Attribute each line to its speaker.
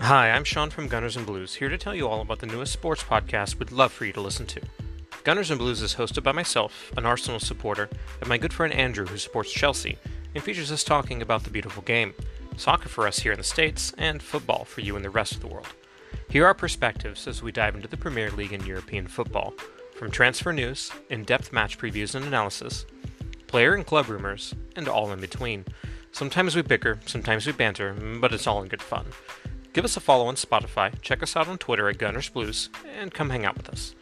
Speaker 1: Hi, I'm Sean from Gunners and Blues, here to tell you all about the newest sports podcast we'd love for you to listen to. Gunners and Blues is hosted by myself, an Arsenal supporter, and my good friend Andrew, who supports Chelsea, and features us talking about the beautiful game, soccer for us here in the States, and football for you in the rest of the world. Here are our perspectives as we dive into the Premier League and European football, from transfer news, in depth match previews and analysis, player and club rumors, and all in between. Sometimes we bicker, sometimes we banter, but it's all in good fun. Give us a follow on Spotify, check us out on Twitter at Gunners Blues, and come hang out with us.